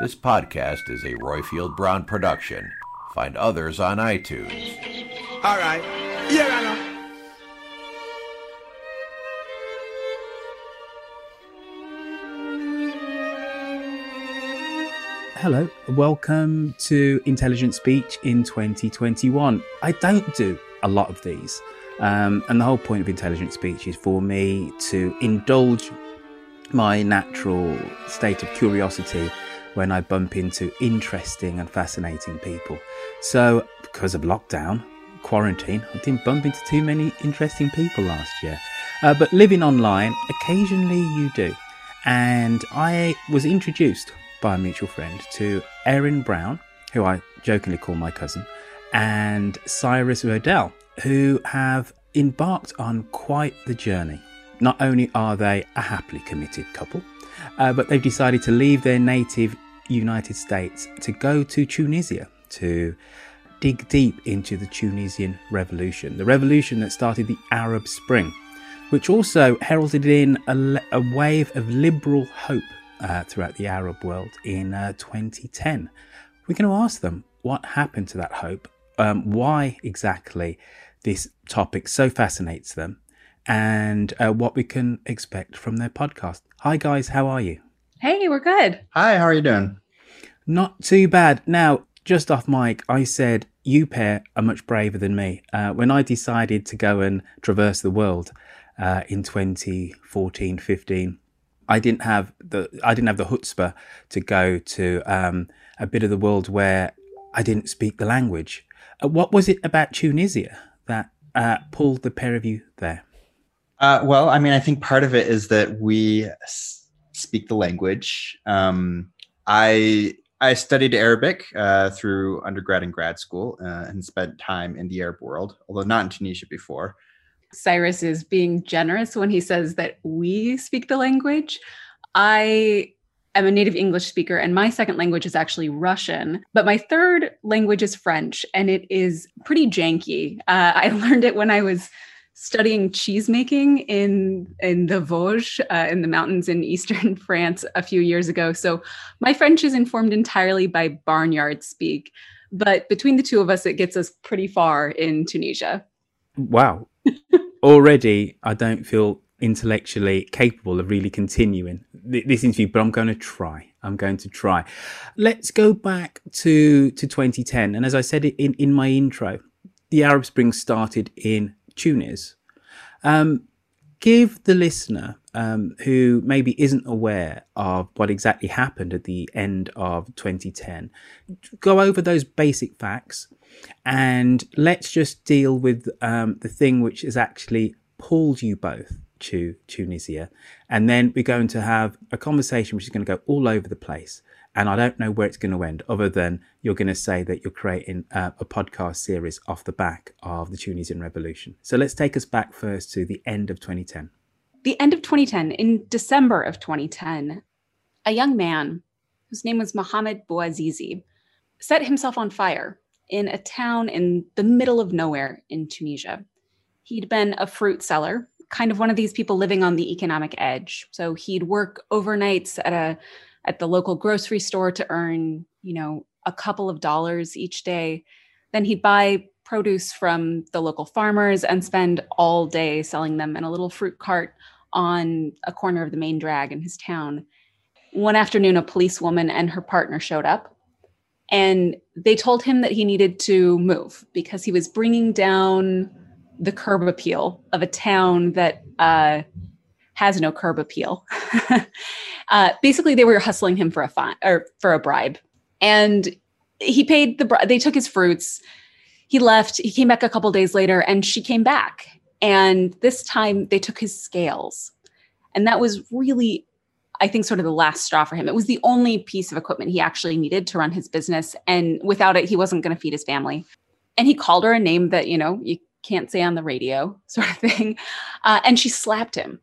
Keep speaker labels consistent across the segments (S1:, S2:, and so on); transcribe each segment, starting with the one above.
S1: This podcast is a Roifield Brown production. Find others on iTunes.
S2: All right. Yeah, I know.
S3: Hello, welcome to Intelligent Speech in 2021. I don't do a lot of these, um, and the whole point of Intelligent Speech is for me to indulge my natural state of curiosity when I bump into interesting and fascinating people. So, because of lockdown, quarantine, I didn't bump into too many interesting people last year. Uh, but living online, occasionally you do. And I was introduced by a mutual friend to Erin Brown, who I jokingly call my cousin, and Cyrus Riddell, who have embarked on quite the journey. Not only are they a happily committed couple, uh, but they've decided to leave their native United States to go to Tunisia to dig deep into the Tunisian revolution, the revolution that started the Arab Spring, which also heralded in a, a wave of liberal hope uh, throughout the Arab world in uh, 2010. We're going to ask them what happened to that hope, um, why exactly this topic so fascinates them, and uh, what we can expect from their podcast. Hi, guys, how are you?
S4: Hey, we're good.
S5: Hi, how are you doing?
S3: Not too bad. Now, just off mic, I said you pair are much braver than me. Uh, when I decided to go and traverse the world uh, in 2014, 15, I didn't have the I didn't have the chutzpah to go to um, a bit of the world where I didn't speak the language. Uh, what was it about Tunisia that uh, pulled the pair of you there?
S5: Uh, well, I mean, I think part of it is that we s- speak the language. Um, I I studied Arabic uh, through undergrad and grad school uh, and spent time in the Arab world, although not in Tunisia before.
S4: Cyrus is being generous when he says that we speak the language. I am a native English speaker, and my second language is actually Russian, but my third language is French, and it is pretty janky. Uh, I learned it when I was studying cheese making in in the Vosges uh, in the mountains in eastern France a few years ago. So my French is informed entirely by barnyard speak, but between the two of us, it gets us pretty far in Tunisia.
S3: Wow, already I don't feel intellectually capable of really continuing this interview, but I'm going to try. I'm going to try. Let's go back to to 2010, and as I said in in my intro, the Arab Spring started in Tunis. Um, give the listener um, who maybe isn't aware of what exactly happened at the end of 2010, go over those basic facts and let's just deal with um, the thing which has actually pulled you both to Tunisia. And then we're going to have a conversation which is going to go all over the place. And I don't know where it's going to end, other than you're going to say that you're creating uh, a podcast series off the back of the Tunisian Revolution. So let's take us back first to the end of 2010.
S4: The end of 2010, in December of 2010, a young man whose name was Mohamed Bouazizi set himself on fire in a town in the middle of nowhere in Tunisia. He'd been a fruit seller, kind of one of these people living on the economic edge. So he'd work overnights at a at the local grocery store to earn, you know, a couple of dollars each day. Then he'd buy produce from the local farmers and spend all day selling them in a little fruit cart on a corner of the main drag in his town. One afternoon, a policewoman and her partner showed up, and they told him that he needed to move because he was bringing down the curb appeal of a town that uh, has no curb appeal. uh, basically, they were hustling him for a fine or for a bribe, and he paid the. They took his fruits. He left. He came back a couple days later, and she came back. And this time, they took his scales. And that was really, I think, sort of the last straw for him. It was the only piece of equipment he actually needed to run his business. And without it, he wasn't going to feed his family. And he called her a name that, you know, you can't say on the radio, sort of thing. Uh, and she slapped him.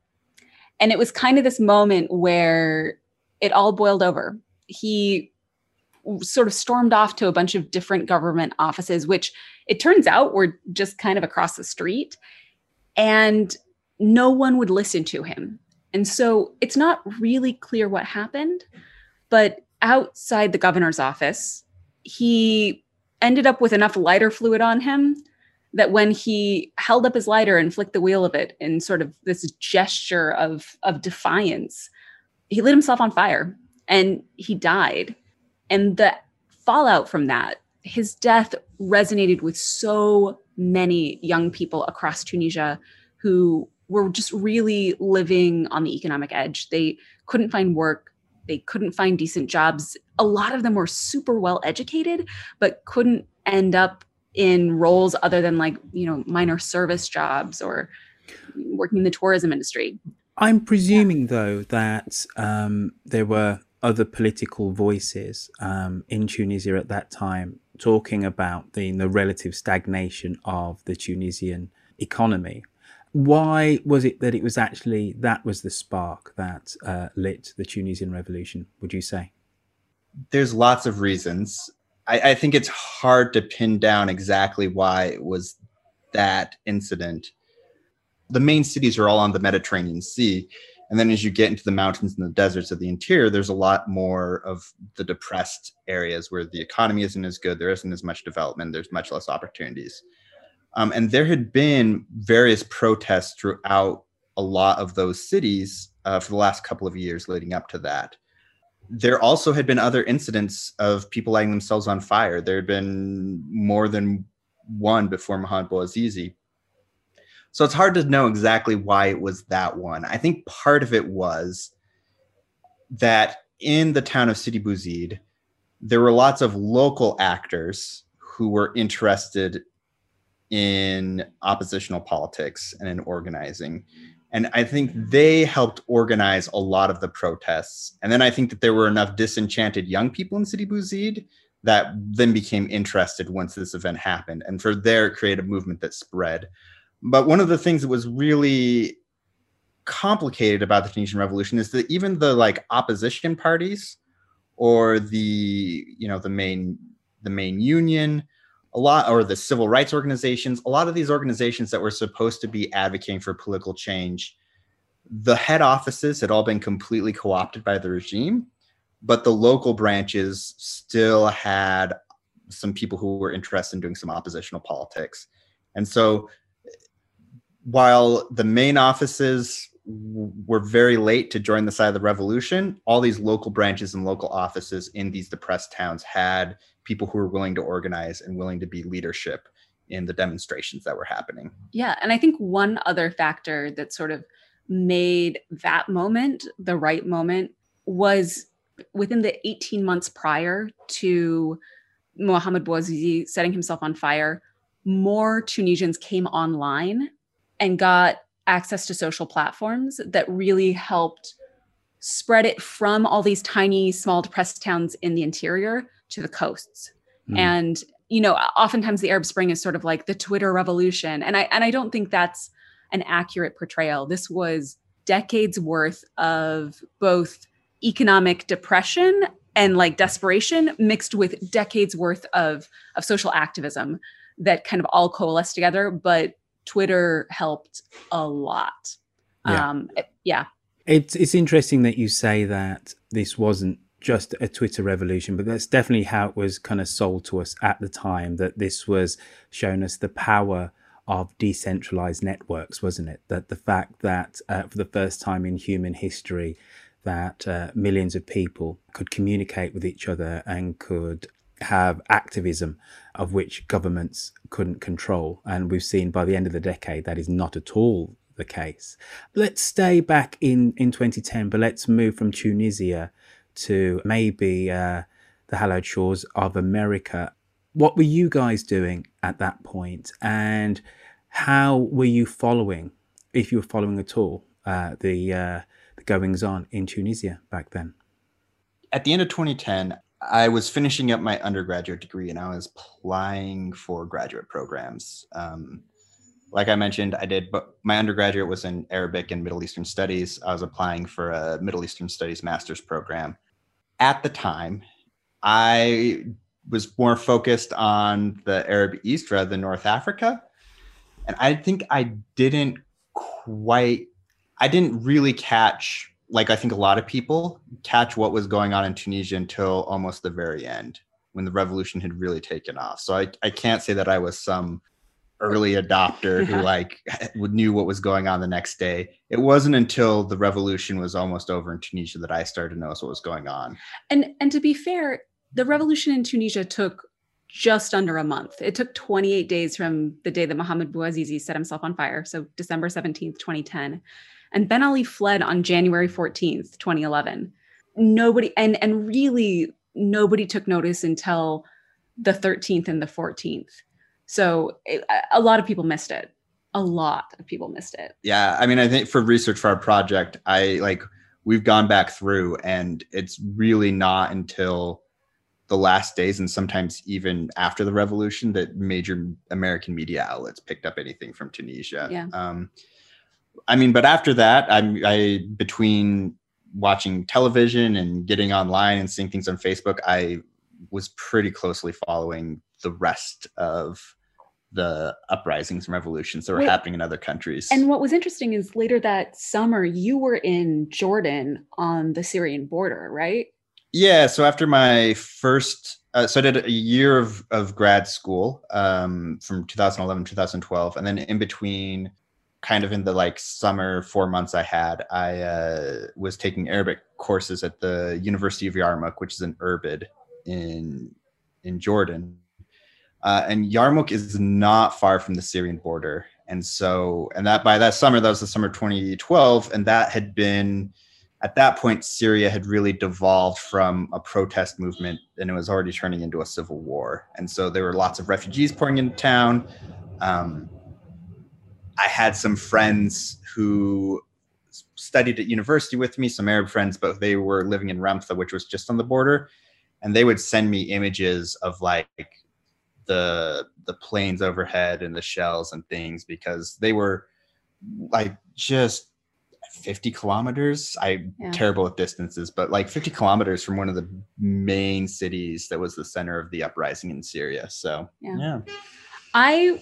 S4: And it was kind of this moment where it all boiled over. He sort of stormed off to a bunch of different government offices, which it turns out were just kind of across the street. And no one would listen to him. And so it's not really clear what happened, but outside the governor's office, he ended up with enough lighter fluid on him that when he held up his lighter and flicked the wheel of it in sort of this gesture of, of defiance, he lit himself on fire and he died. And the fallout from that, his death resonated with so many young people across Tunisia who were just really living on the economic edge. They couldn't find work, they couldn't find decent jobs. A lot of them were super well educated, but couldn't end up in roles other than like, you know, minor service jobs or working in the tourism industry.
S3: I'm presuming, yeah. though, that um, there were other political voices um, in Tunisia at that time talking about the, the relative stagnation of the Tunisian economy. Why was it that it was actually that was the spark that uh, lit the Tunisian revolution? Would you say?
S5: There's lots of reasons. I, I think it's hard to pin down exactly why it was that incident. The main cities are all on the Mediterranean Sea. And then as you get into the mountains and the deserts of the interior, there's a lot more of the depressed areas where the economy isn't as good, there isn't as much development, there's much less opportunities. Um, and there had been various protests throughout a lot of those cities uh, for the last couple of years leading up to that. There also had been other incidents of people lighting themselves on fire. There had been more than one before Mohamed Bouazizi. So it's hard to know exactly why it was that one. I think part of it was that in the town of Sidi Bouzid, there were lots of local actors who were interested in oppositional politics and in organizing. And I think they helped organize a lot of the protests. And then I think that there were enough disenchanted young people in Sidi Bouzid that then became interested once this event happened. And for there, create a movement that spread. But one of the things that was really complicated about the Tunisian Revolution is that even the like opposition parties or the you know the main the main union a lot or the civil rights organizations a lot of these organizations that were supposed to be advocating for political change the head offices had all been completely co-opted by the regime but the local branches still had some people who were interested in doing some oppositional politics. And so while the main offices were very late to join the side of the revolution all these local branches and local offices in these depressed towns had people who were willing to organize and willing to be leadership in the demonstrations that were happening.
S4: Yeah. And I think one other factor that sort of made that moment the right moment was within the 18 months prior to Mohamed Bouazizi setting himself on fire, more Tunisians came online and got access to social platforms that really helped spread it from all these tiny, small, depressed towns in the interior to the coasts. Mm. And you know, oftentimes the Arab Spring is sort of like the Twitter revolution, and I and I don't think that's an accurate portrayal. This was decades worth of both economic depression and like desperation mixed with decades worth of of social activism that kind of all coalesced together but twitter helped a lot yeah. um yeah
S3: it's it's interesting that you say that this wasn't just a Twitter revolution, but that's definitely how it was kind of sold to us at the time that this was showing us the power of decentralized networks, wasn't it? That the fact that uh, for the first time in human history, that uh, millions of people could communicate with each other and could have activism of which governments couldn't control. And we've seen by the end of the decade that is not at all the case. Let's stay back in, in 2010, but let's move from Tunisia to maybe uh, the hallowed shores of America. What were you guys doing at that point, and how were you following, if you were following at all, uh, the uh, the goings on in Tunisia back then?
S5: At the end of 2010, I was finishing up my undergraduate degree and I was applying for graduate programs. Um, like I mentioned, I did, but my undergraduate was in Arabic and Middle Eastern Studies. I was applying for a Middle Eastern Studies master's program. At the time, I was more focused on the Arab East rather than North Africa. And I think I didn't quite, I didn't really catch, like I think a lot of people catch what was going on in Tunisia until almost the very end when the revolution had really taken off. So I, I can't say that I was some early adopter yeah. who like knew what was going on the next day. It wasn't until the revolution was almost over in Tunisia that I started to notice what was going on.
S4: And and to be fair, the revolution in Tunisia took just under a month. It took 28 days from the day that Mohamed Bouazizi set himself on fire, so December 17th, 2010. And Ben Ali fled on January 14th, 2011. Nobody and and really nobody took notice until the 13th and the 14th so it, a lot of people missed it. A lot of people missed it.
S5: Yeah, I mean, I think for research for our project, I like we've gone back through, and it's really not until the last days and sometimes even after the revolution that major American media outlets picked up anything from Tunisia.
S4: Yeah.
S5: Um, I mean, but after that, I'm I between watching television and getting online and seeing things on Facebook, I was pretty closely following the rest of the uprisings and revolutions that were happening in other countries.
S4: And what was interesting is later that summer, you were in Jordan on the Syrian border, right?
S5: Yeah. So after my first, uh, so I did a year of, of grad school um, from 2011 2012. And then in between, kind of in the like summer four months I had, I uh, was taking Arabic courses at the University of Yarmouk, which is in Irbid in in Jordan uh, and Yarmouk is not far from the Syrian border. And so, and that by that summer, that was the summer 2012, and that had been, at that point, Syria had really devolved from a protest movement and it was already turning into a civil war. And so there were lots of refugees pouring into town. Um, I had some friends who studied at university with me, some Arab friends, but they were living in Ramtha, which was just on the border. And they would send me images of like the the planes overhead and the shells and things because they were like just 50 kilometers. I yeah. terrible at distances but like 50 kilometers from one of the main cities that was the center of the uprising in syria so.
S4: Yeah, yeah. i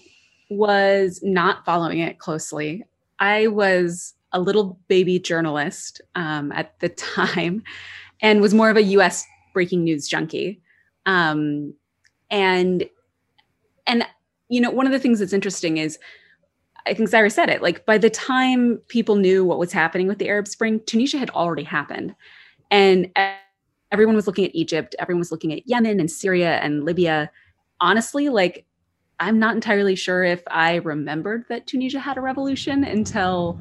S4: was not following it closely. I was a little baby journalist um, at the time and was more of a us breaking news junkie. Um, and and you know, one of the things that's interesting is I think Cyrus said it, like by the time people knew what was happening with the Arab Spring, Tunisia had already happened. And everyone was looking at Egypt, everyone was looking at Yemen and Syria and Libya. Honestly, like I'm not entirely sure if I remembered that Tunisia had a revolution until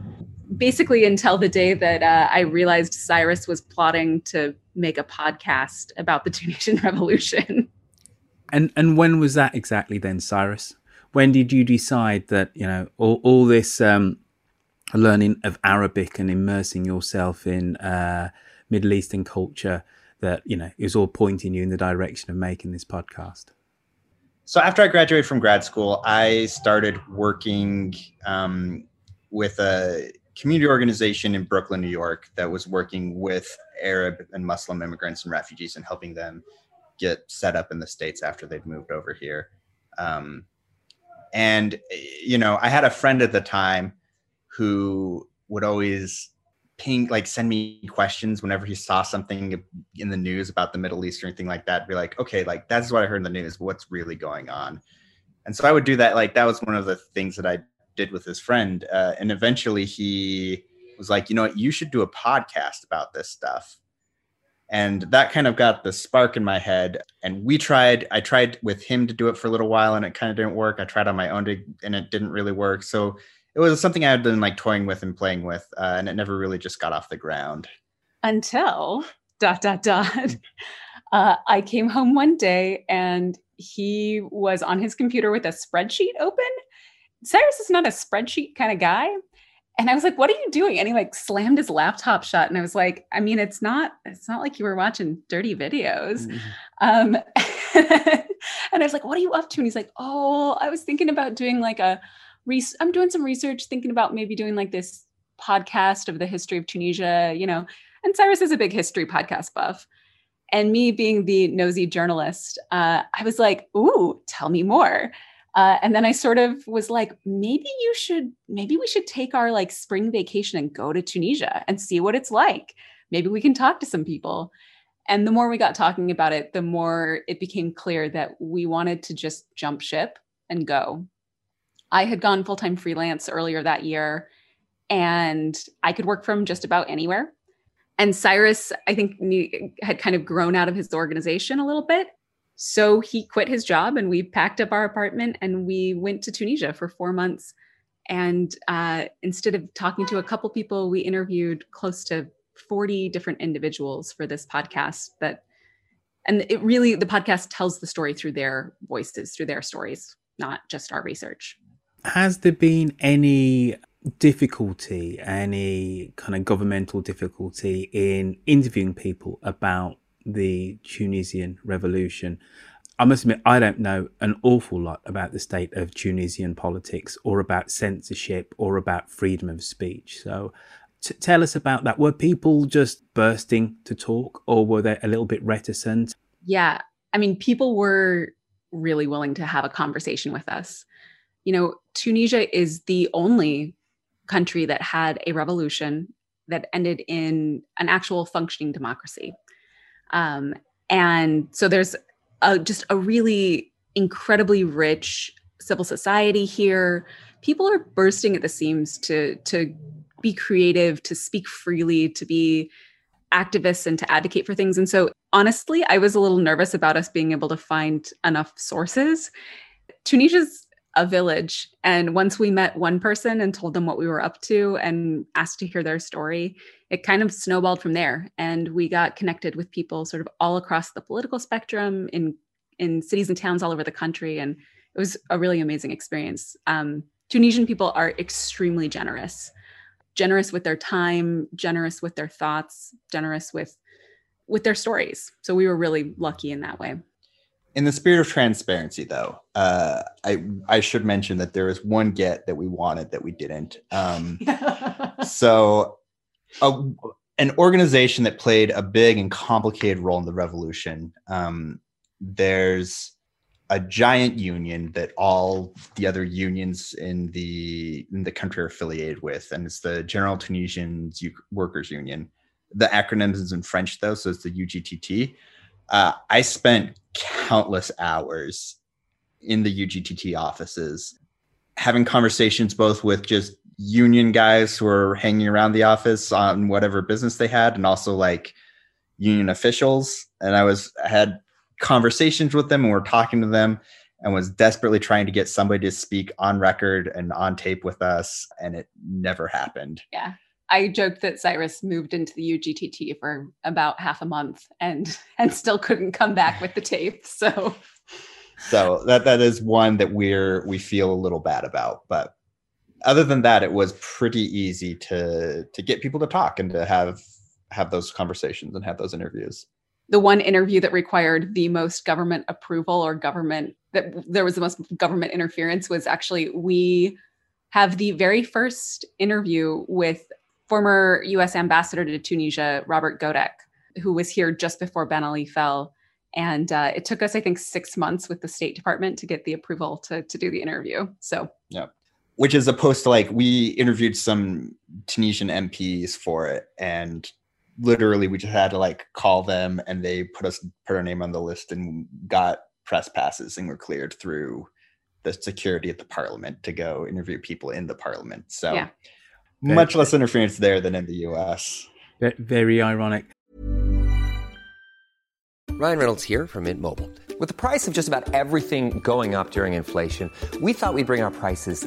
S4: basically until the day that uh, I realized Cyrus was plotting to make a podcast about the Tunisian revolution.
S3: And and when was that exactly then, Cyrus? When did you decide that you know all all this um, learning of Arabic and immersing yourself in uh, Middle Eastern culture that you know is all pointing you in the direction of making this podcast?
S5: So after I graduated from grad school, I started working um, with a community organization in Brooklyn, New York, that was working with Arab and Muslim immigrants and refugees and helping them get set up in the states after they'd moved over here. Um, and you know, I had a friend at the time who would always ping like send me questions whenever he saw something in the news about the Middle East or anything like that. Be like, okay, like that's what I heard in the news. What's really going on? And so I would do that. Like that was one of the things that I did with his friend. Uh, and eventually he was like, you know what, you should do a podcast about this stuff and that kind of got the spark in my head and we tried i tried with him to do it for a little while and it kind of didn't work. I tried on my own to, and it didn't really work. So it was something i had been like toying with and playing with uh, and it never really just got off the ground.
S4: Until dot dot dot uh, i came home one day and he was on his computer with a spreadsheet open. Cyrus is not a spreadsheet kind of guy And I was like, what are you doing? And he like slammed his laptop shut. And I was like, I mean, it's not, it's not like you were watching dirty videos. Mm-hmm. Um, and I was like, what are you up to? And he's like, oh, I was thinking about doing like a, res- I'm doing some research, thinking about maybe doing like this podcast of the history of Tunisia, you know. And Cyrus is a big history podcast buff. And me being the nosy journalist, uh, I was like, ooh, tell me more. Uh, and then I sort of was like, maybe you should, maybe we should take our like spring vacation and go to Tunisia and see what it's like. Maybe we can talk to some people. And the more we got talking about it, the more it became clear that we wanted to just jump ship and go. I had gone full time freelance earlier that year and I could work from just about anywhere. And Cyrus, I think, had kind of grown out of his organization a little bit. So he quit his job and we packed up our apartment and we went to Tunisia for four months. And uh, instead of talking to a couple people, we interviewed close to 40 different individuals for this podcast that and it really the podcast tells the story through their voices through their stories not just our research
S3: has there been any difficulty, any kind of governmental difficulty in interviewing people about the Tunisian revolution? I must admit, I don't know an awful lot about the state of Tunisian politics or about censorship or about freedom of speech. So t- tell us about that. Were people just bursting to talk or were they a little bit reticent?
S4: Yeah. I mean, people were really willing to have a conversation with us. You know, Tunisia is the only country that had a revolution that ended in an actual functioning democracy. Um, and so there's a, just a really incredibly rich civil society here. People are bursting at the seams to to be creative, to speak freely, to be activists and to advocate for things. And so honestly, I was a little nervous about us being able to find enough sources. Tunisia's a village. And once we met one person and told them what we were up to and asked to hear their story, it kind of snowballed from there. And we got connected with people sort of all across the political spectrum in in cities and towns all over the country. And it was a really amazing experience. Um, Tunisian people are extremely generous, generous with their time, generous with their thoughts, generous with with their stories. So we were really lucky in that way
S5: in the spirit of transparency though uh, i i should mention that there is one get that we wanted that we didn't. Um, so a, an organization that played a big and complicated role in the revolution um, there's a giant union that all the other unions in the in the country are affiliated with and it's the general tunisian workers union. The acronym is in french though so it's the ugtt uh, I spent countless hours in the UGTT offices having conversations both with just union guys who are hanging around the office on whatever business they had and also like union officials. And i was I had conversations with them and we're talking to them and was desperately trying to get somebody to speak on record and on tape with us and it never happened.
S4: Yeah I joked that Cyrus moved into the UGTT for about half a month and and still couldn't come back with the tape. So
S5: so that that is one that we're we feel a little bad about, but other than that it was pretty easy to to get people to talk and to have have those conversations and have those interviews.
S4: The one interview that required the most government approval or government that there was the most government interference was actually we have the very first interview with former US ambassador to Tunisia, Robert Godec, who was here just before Ben Ali fell. And uh, it took us, I think, six months with the State Department to get the approval to, to do the interview. So,
S5: yeah. Which is opposed to like, we interviewed some Tunisian MPs for it. And literally, we just had to like call them and they put us, put our name on the list and got press passes and were cleared through the security at the parliament to go interview people in the parliament. So, yeah much less interference there than in the US.
S3: Very ironic.
S6: Ryan Reynolds here from Mint Mobile. With the price of just about everything going up during inflation, we thought we'd bring our prices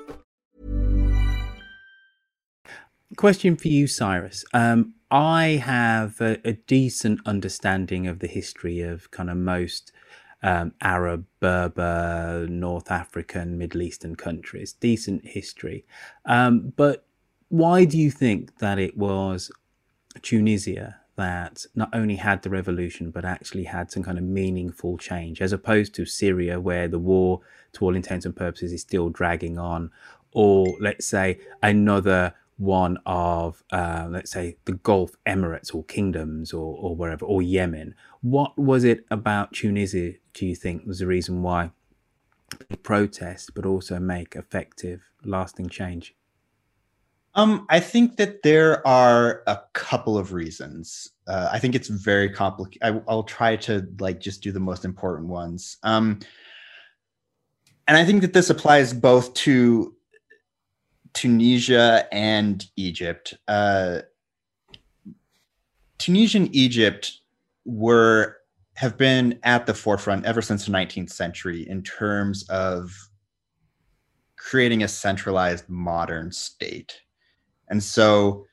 S3: Question for you, Cyrus. Um, I have a, a decent understanding of the history of kind of most um, Arab, Berber, North African, Middle Eastern countries. Decent history. Um, but why do you think that it was Tunisia that not only had the revolution, but actually had some kind of meaningful change, as opposed to Syria, where the war, to all intents and purposes, is still dragging on, or let's say another one of, uh, let's say, the Gulf Emirates or kingdoms or, or wherever, or Yemen. What was it about Tunisia, do you think, was the reason why protest, but also make effective, lasting change?
S5: Um, I think that there are a couple of reasons. Uh, I think it's very complicated. I'll try to like just do the most important ones. Um, and I think that this applies both to Tunisia and Egypt. Uh, Tunisia and Egypt were have been at the forefront ever since the 19th century in terms of creating a centralized modern state. And so,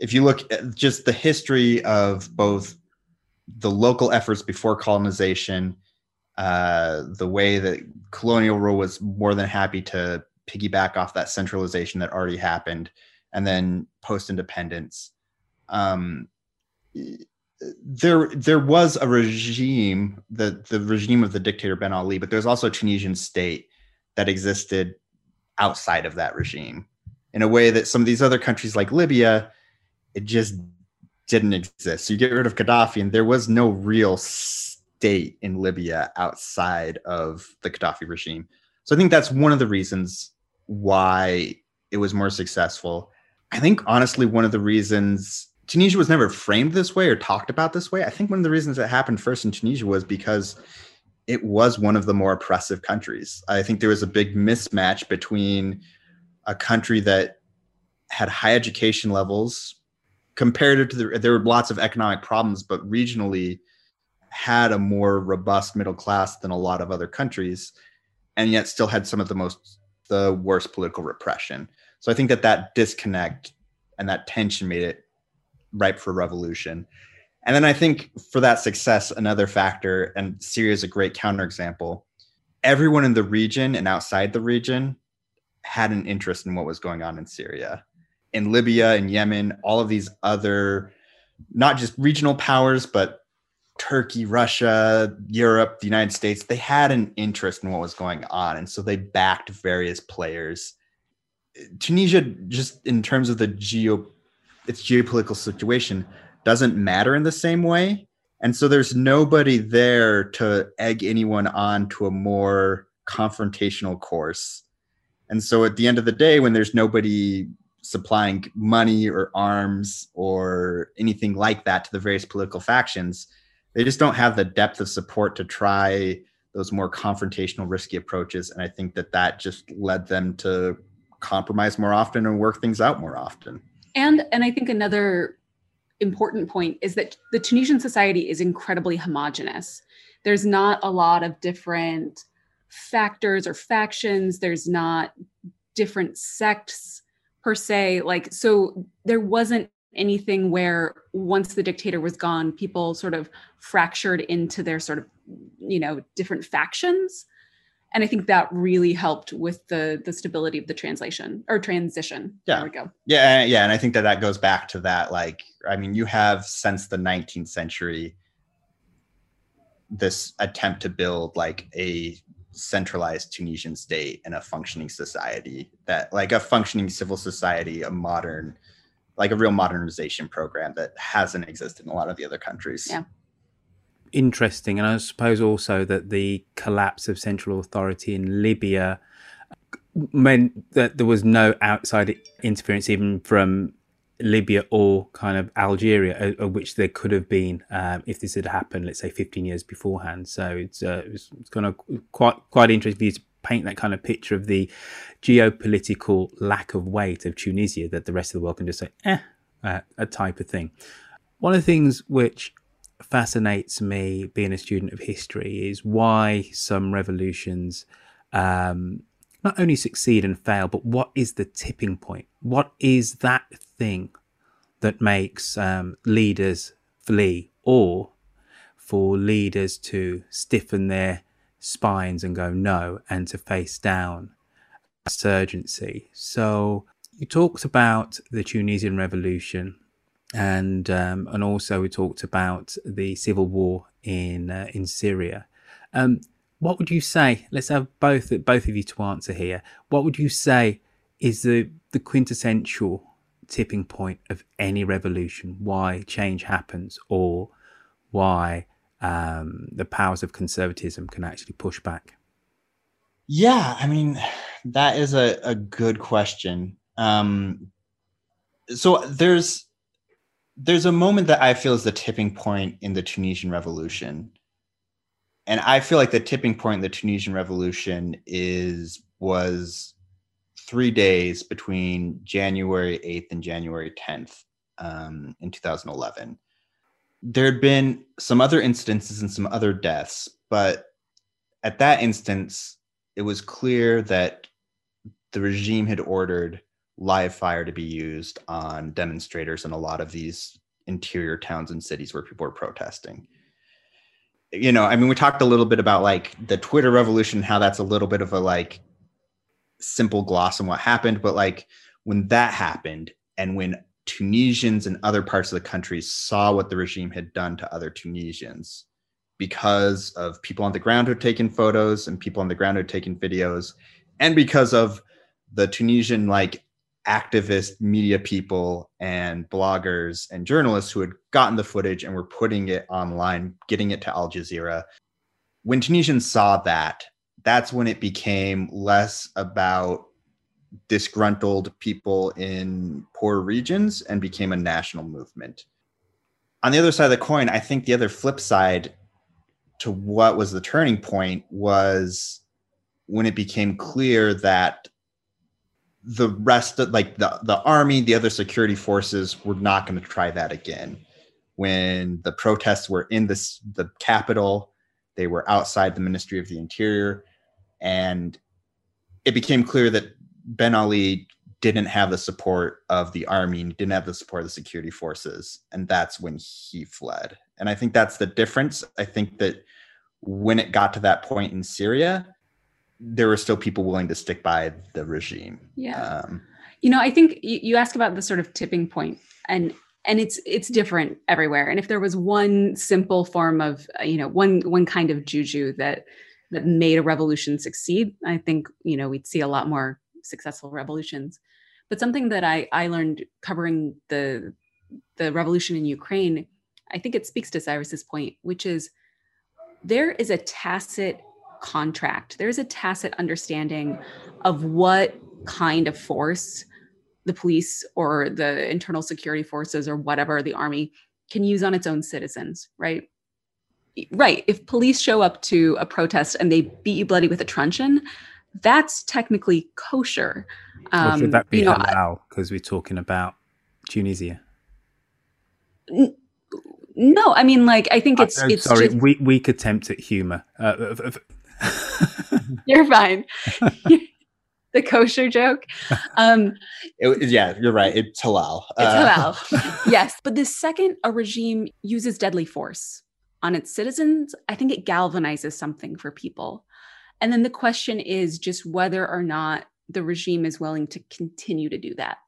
S5: if you look at just the history of both the local efforts before colonization, uh, the way that colonial rule was more than happy to piggyback off that centralization that already happened, and then post independence, um, there there was a regime, the the regime of the dictator Ben Ali, but there's also a Tunisian state that existed outside of that regime in a way that some of these other countries like Libya, it just didn't exist. So you get rid of Gaddafi, and there was no real state in Libya outside of the Gaddafi regime. So I think that's one of the reasons why it was more successful. I think honestly, one of the reasons Tunisia was never framed this way or talked about this way. I think one of the reasons that happened first in Tunisia was because it was one of the more oppressive countries. I think there was a big mismatch between a country that had high education levels compared to the, there were lots of economic problems, but regionally had a more robust middle class than a lot of other countries, and yet still had some of the most the worst political repression. So I think that that disconnect and that tension made it ripe for revolution. And then I think for that success, another factor, and Syria is a great counterexample. Everyone in the region and outside the region had an interest in what was going on in Syria. In Libya and Yemen, all of these other, not just regional powers, but Turkey, Russia, Europe, the United States, they had an interest in what was going on. And so they backed various players. Tunisia, just in terms of the geo its geopolitical situation, doesn't matter in the same way. And so there's nobody there to egg anyone on to a more confrontational course. And so at the end of the day, when there's nobody supplying money or arms or anything like that to the various political factions, they just don't have the depth of support to try those more confrontational, risky approaches. And I think that that just led them to compromise more often and work things out more often.
S4: And and I think another important point is that the Tunisian society is incredibly homogenous. There's not a lot of different factors or factions. There's not different sects per se. Like so there wasn't anything where once the dictator was gone, people sort of fractured into their sort of, you know, different factions. And I think that really helped with the the stability of the translation or transition.
S5: Yeah.
S4: There we go.
S5: Yeah, yeah, and I think that that goes back to that. Like, I mean, you have since the 19th century this attempt to build like a centralized Tunisian state and a functioning society that, like, a functioning civil society, a modern like a real modernization program that hasn't existed in a lot of the other countries.
S4: Yeah.
S3: Interesting. And I suppose also that the collapse of central authority in Libya meant that there was no outside interference, even from Libya or kind of Algeria, of which there could have been um, if this had happened, let's say 15 years beforehand. So it's, uh, it's, it's kind of quite quite interesting for you to paint that kind of picture of the geopolitical lack of weight of Tunisia that the rest of the world can just say, eh, uh, a type of thing. One of the things which fascinates me being a student of history is why some revolutions um, not only succeed and fail, but what is the tipping point? What is that thing that makes um, leaders flee or for leaders to stiffen their spines and go no and to face down insurgency? So you talked about the Tunisian revolution and um, and also we talked about the civil war in uh, in Syria. Um, what would you say? Let's have both both of you to answer here. What would you say is the the quintessential tipping point of any revolution? Why change happens, or why um, the powers of conservatism can actually push back?
S5: Yeah, I mean that is a, a good question. Um, so there's there's a moment that I feel is the tipping point in the Tunisian revolution and I feel like the tipping point in the Tunisian revolution is was three days between January 8th and January 10th um, in 2011. There had been some other incidences and some other deaths, but at that instance, it was clear that the regime had ordered live fire to be used on demonstrators in a lot of these interior towns and cities where people were protesting you know, I mean, we talked a little bit about like the Twitter revolution, how that's a little bit of a like simple gloss on what happened. But like when that happened and when Tunisians and other parts of the country saw what the regime had done to other Tunisians because of people on the ground who had taken photos and people on the ground who had taken videos, and because of the Tunisian like activist media people and bloggers and journalists who had gotten the footage and were putting it online, getting it to Al Jazeera. When Tunisians saw that, that's when it became less about disgruntled people in poor regions and became a national movement. On the other side of the coin, I think the other flip side to what was the turning point was when it became clear that the rest of like the, the army, the other security forces were not going to try that again. When the protests were in this the capital, they were outside the Ministry of the Interior, and it became clear that Ben Ali didn't have the support of the army, didn't have the support of the security forces, and that's when he fled. And I think that's the difference. I think that when it got to that point in Syria, there were still people willing to stick by the regime.
S4: Yeah. Um, you know, I think you, you ask about the sort of tipping point and and it's it's different everywhere. And if there was one simple form of uh, you know one one kind of juju that that made a revolution succeed, I think you know we'd see a lot more successful revolutions. But something that I I learned covering the the revolution in Ukraine, I think it speaks to Cyrus's point, which is there is a tacit contract. There's a tacit understanding of what kind of force the police or the internal security forces or whatever the army can use on its own citizens, right? Right. If police show up to a protest and they beat you bloody with a truncheon, that's technically kosher.
S3: Um, should that be you know, halal? Because we're talking about Tunisia.
S4: N- no, I mean, like I think it's. Uh, it's
S3: sorry,
S4: just...
S3: weak, weak attempt at humor. Uh,
S4: you're fine. the kosher joke. Um,
S5: it, yeah, you're right. It's halal.
S4: It's uh, halal. yes. But the second a regime uses deadly force on its citizens, I think it galvanizes something for people. And then the question is just whether or not the regime is willing to continue to do that.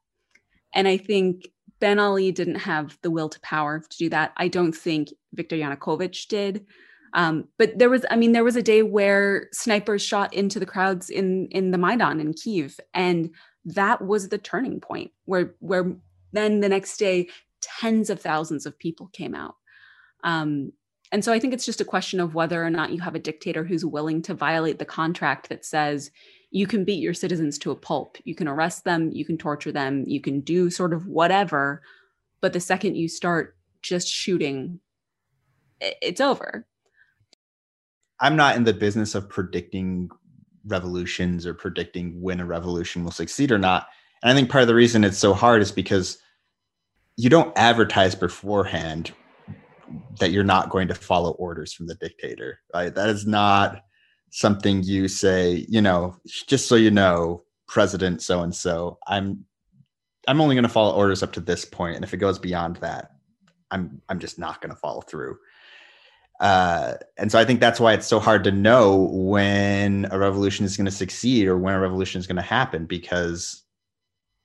S4: And I think Ben Ali didn't have the will to power to do that. I don't think Viktor Yanukovych did. Um, but there was, I mean, there was a day where snipers shot into the crowds in in the Maidan in Kiev, and that was the turning point where where then the next day tens of thousands of people came out. Um, And so I think it's just a question of whether or not you have a dictator who's willing to violate the contract that says you can beat your citizens to a pulp, you can arrest them, you can torture them, you can do sort of whatever. But the second you start just shooting, it's over.
S5: I'm not in the business of predicting revolutions or predicting when a revolution will succeed or not. And I think part of the reason it's so hard is because you don't advertise beforehand that you're not going to follow orders from the dictator. Right? That is not something you say, you know, just so you know, President so and so, I'm I'm only going to follow orders up to this point, and if it goes beyond that, I'm I'm just not going to follow through. Uh, and so I think that's why it's so hard to know when a revolution is going to succeed or when a revolution is going to happen because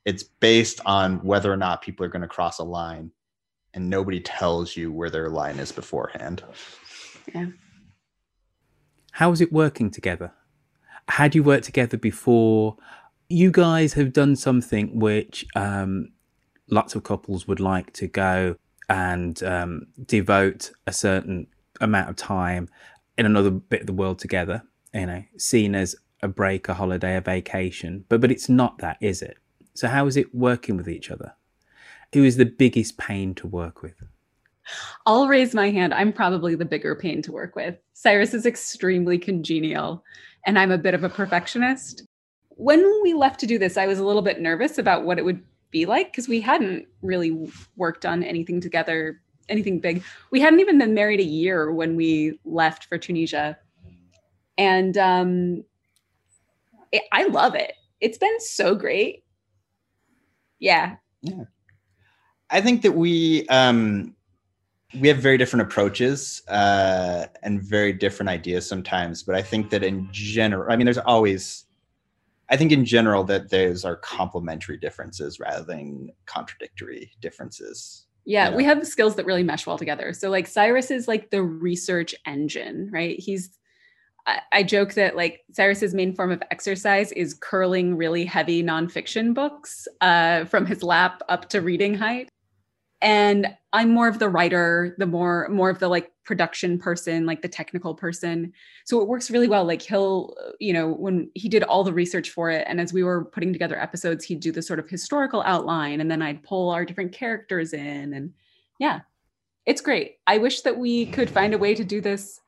S5: it's based on whether or not people are going to cross a line and nobody tells you where their line is beforehand.
S4: Yeah.
S3: How is it working together? Had you worked together before? You guys have done something which um, lots of couples would like to go and um, devote a certain amount of time in another bit of the world together, you know, seen as a break, a holiday, a vacation. But but it's not that, is it? So how is it working with each other? Who is the biggest pain to work with?
S4: I'll raise my hand. I'm probably the bigger pain to work with. Cyrus is extremely congenial, and I'm a bit of a perfectionist. When we left to do this, I was a little bit nervous about what it would be like because we hadn't really worked on anything together anything big. We hadn't even been married a year when we left for Tunisia. And um, it, I love it. It's been so great. Yeah.
S5: Yeah. I think that we um, we have very different approaches uh, and very different ideas sometimes, but I think that in general, I mean, there's always I think in general that those are complementary differences rather than contradictory differences.
S4: Yeah, we have skills that really mesh well together. So like Cyrus is like the research engine, right? He's I, I joke that like Cyrus's main form of exercise is curling really heavy nonfiction books uh, from his lap up to reading height and i'm more of the writer the more more of the like production person like the technical person. So it works really well. Like he'll you know when he did all the research for it and as we were putting together episodes he'd do the sort of historical outline and then i'd pull our different characters in and yeah it's great. I wish that we could find a way to do this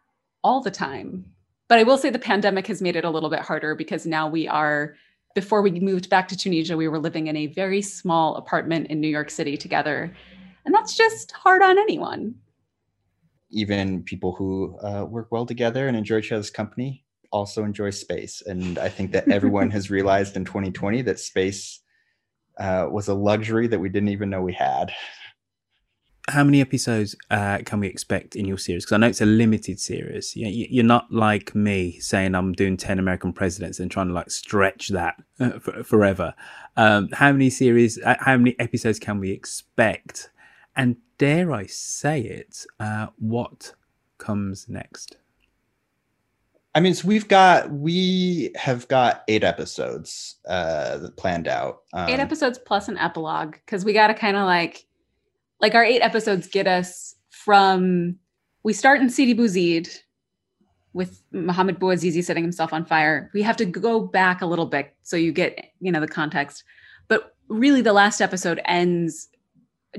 S4: all the time. But i will say the pandemic has made it a little bit harder because now we are before we moved back to tunisia we were living in a very small apartment in new york city together and that's just hard on anyone.
S5: Even people who uh, work well together and enjoy each other's company also enjoy space. And I think that everyone has realized in 2020 that space uh, was a luxury that we didn't even know we had.
S3: How many episodes uh, can we expect in your series? Because I know it's a limited series. You're not like me saying I'm doing 10 American presidents and trying to like stretch that uh, forever. Um, how many series, uh, how many episodes can we expect? And dare I say it, uh, what comes next?
S5: I mean, so we've got we have got eight episodes uh planned out.
S4: Um, eight episodes plus an epilogue because we got to kind of like, like our eight episodes get us from we start in Sidi Bouzid with Mohammed Bouazizi setting himself on fire. We have to go back a little bit so you get you know the context, but really the last episode ends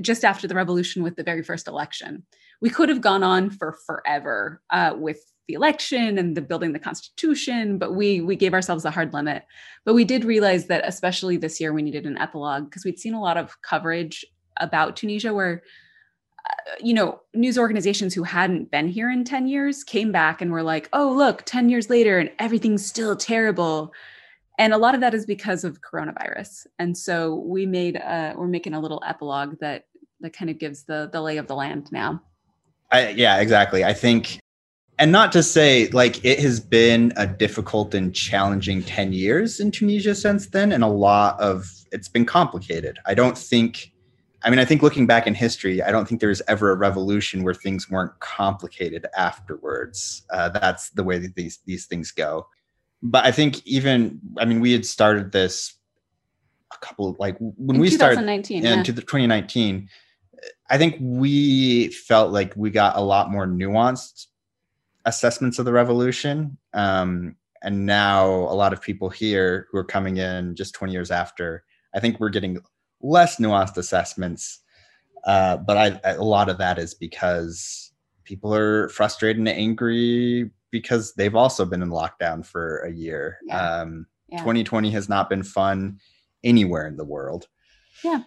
S4: just after the revolution with the very first election. We could have gone on for forever uh, with the election and the building the constitution, but we we gave ourselves a hard limit. But we did realize that especially this year we needed an epilogue because we'd seen a lot of coverage about Tunisia where uh, you know news organizations who hadn't been here in 10 years came back and were like, "Oh, look, 10 years later and everything's still terrible." And a lot of that is because of coronavirus. And so we made uh, we're making a little epilogue that that kind of gives the the lay of the land now.
S5: I, yeah exactly. I think and not to say like it has been a difficult and challenging 10 years in tunisia since then and a lot of it's been complicated. I don't think i mean i think looking back in history i don't think there's ever a revolution where things weren't complicated afterwards. Uh, that's the way that these these things go but I think even I mean we had started this a couple like when
S4: in
S5: we started
S4: in
S5: yeah. into the 2019 I think we felt like we got a lot more nuanced assessments of the revolution. Um, and now a lot of people here who are coming in just 20 years after, I think we're getting less nuanced assessments. Uh, but I, a lot of that is because people are frustrated and angry because they've also been in lockdown for a year.
S4: Yeah.
S5: Um,
S4: Yeah.
S5: 2020 has not been fun anywhere in the world.
S4: Yeah.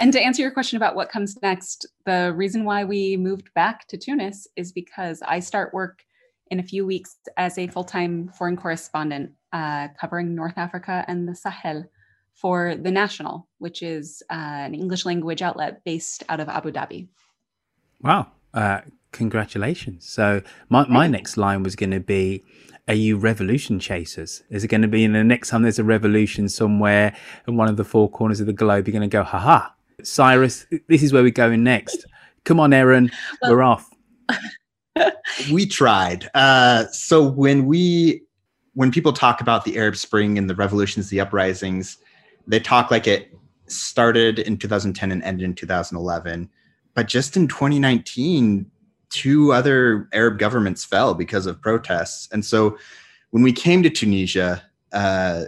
S4: And to answer your question about what comes next, the reason why we moved back to Tunis is because I start work in a few weeks as a full time foreign correspondent uh, covering North Africa and the Sahel for The National, which is uh, an English language outlet based out of Abu Dhabi.
S3: Wow. Uh, congratulations. So my, my next line was going to be, are you revolution chasers? Is it going to be in the next time there's a revolution somewhere in one of the four corners of the globe, you're going to go, haha, Cyrus, this is where we're going next. Come on, Erin,
S4: Well-
S3: we're off.
S5: we tried. Uh, so when we when people talk about the Arab Spring and the revolutions, the uprisings, they talk like it started in 2010 and ended in 2011. But just in 2019, two other Arab governments fell because of protests. And so when we came to Tunisia uh,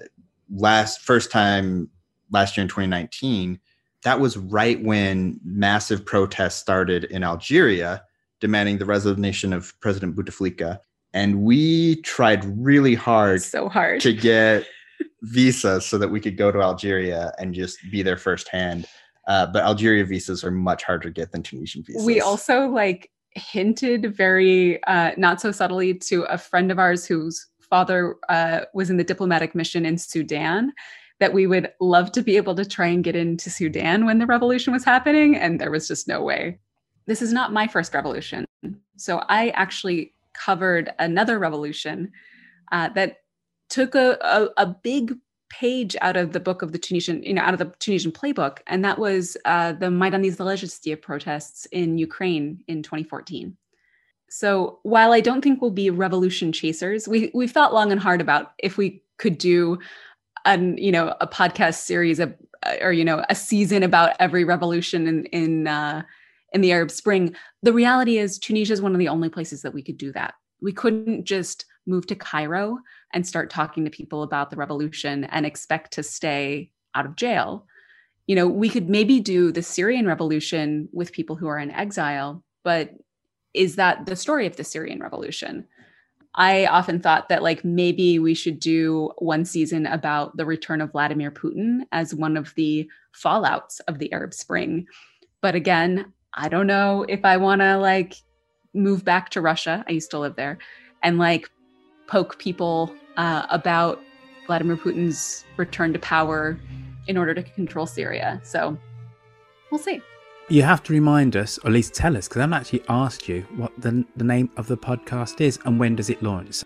S5: last first time last year in 2019, that was right when massive protests started in Algeria demanding the resignation of President Bouteflika. And we tried really hard
S4: So hard.
S5: to get visas so that we could go to Algeria and just be there firsthand. Uh, but Algeria visas are much harder to get than Tunisian visas.
S4: We also like hinted very uh, not so subtly to a friend of ours whose father uh, was in the diplomatic mission in Sudan that we would love to be able to try and get into Sudan when the revolution was happening, and there was just no way. This is not my first revolution. So I actually covered another revolution uh, that took a, a, a big page out of the book of the Tunisian, you know, out of the Tunisian playbook, and that was uh, the Maidan Nezalezhnosti protests in Ukraine in 2014. So while I don't think we'll be revolution chasers, we we've thought long and hard about if we could do an you know a podcast series of or you know a season about every revolution in in uh, in the Arab Spring. The reality is Tunisia is one of the only places that we could do that. We couldn't just move to Cairo and start talking to people about the revolution and expect to stay out of jail. You know, we could maybe do the Syrian revolution with people who are in exile, but is that the story of the Syrian revolution? I often thought that like maybe we should do one season about the return of Vladimir Putin as one of the fallouts of the Arab Spring. But again, I don't know if I want to like move back to Russia. I used to live there and like poke people uh, about Vladimir Putin's return to power in order to control Syria. So we'll see.
S3: You have to remind us, or at least tell us, because I haven't actually asked you what the, the name of the podcast is and when does it launch.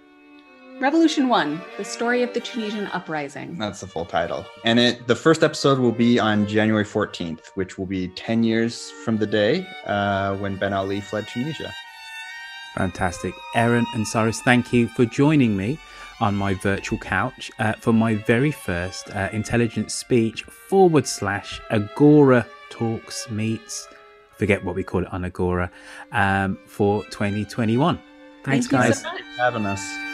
S4: Revolution One: The Story of the Tunisian Uprising.
S5: That's the full title. And it the first episode will be on January 14th, which will be 10 years from the day uh, when Ben Ali fled Tunisia.
S3: Fantastic. Erin and Cyrus, thank you for joining me on my virtual couch uh, for my very first uh, intelligent speech forward slash Agora Talks meets, forget what we call it on Agora, um, for 2021. Thanks,
S4: Thank you
S3: guys.
S4: so much.
S5: Having us.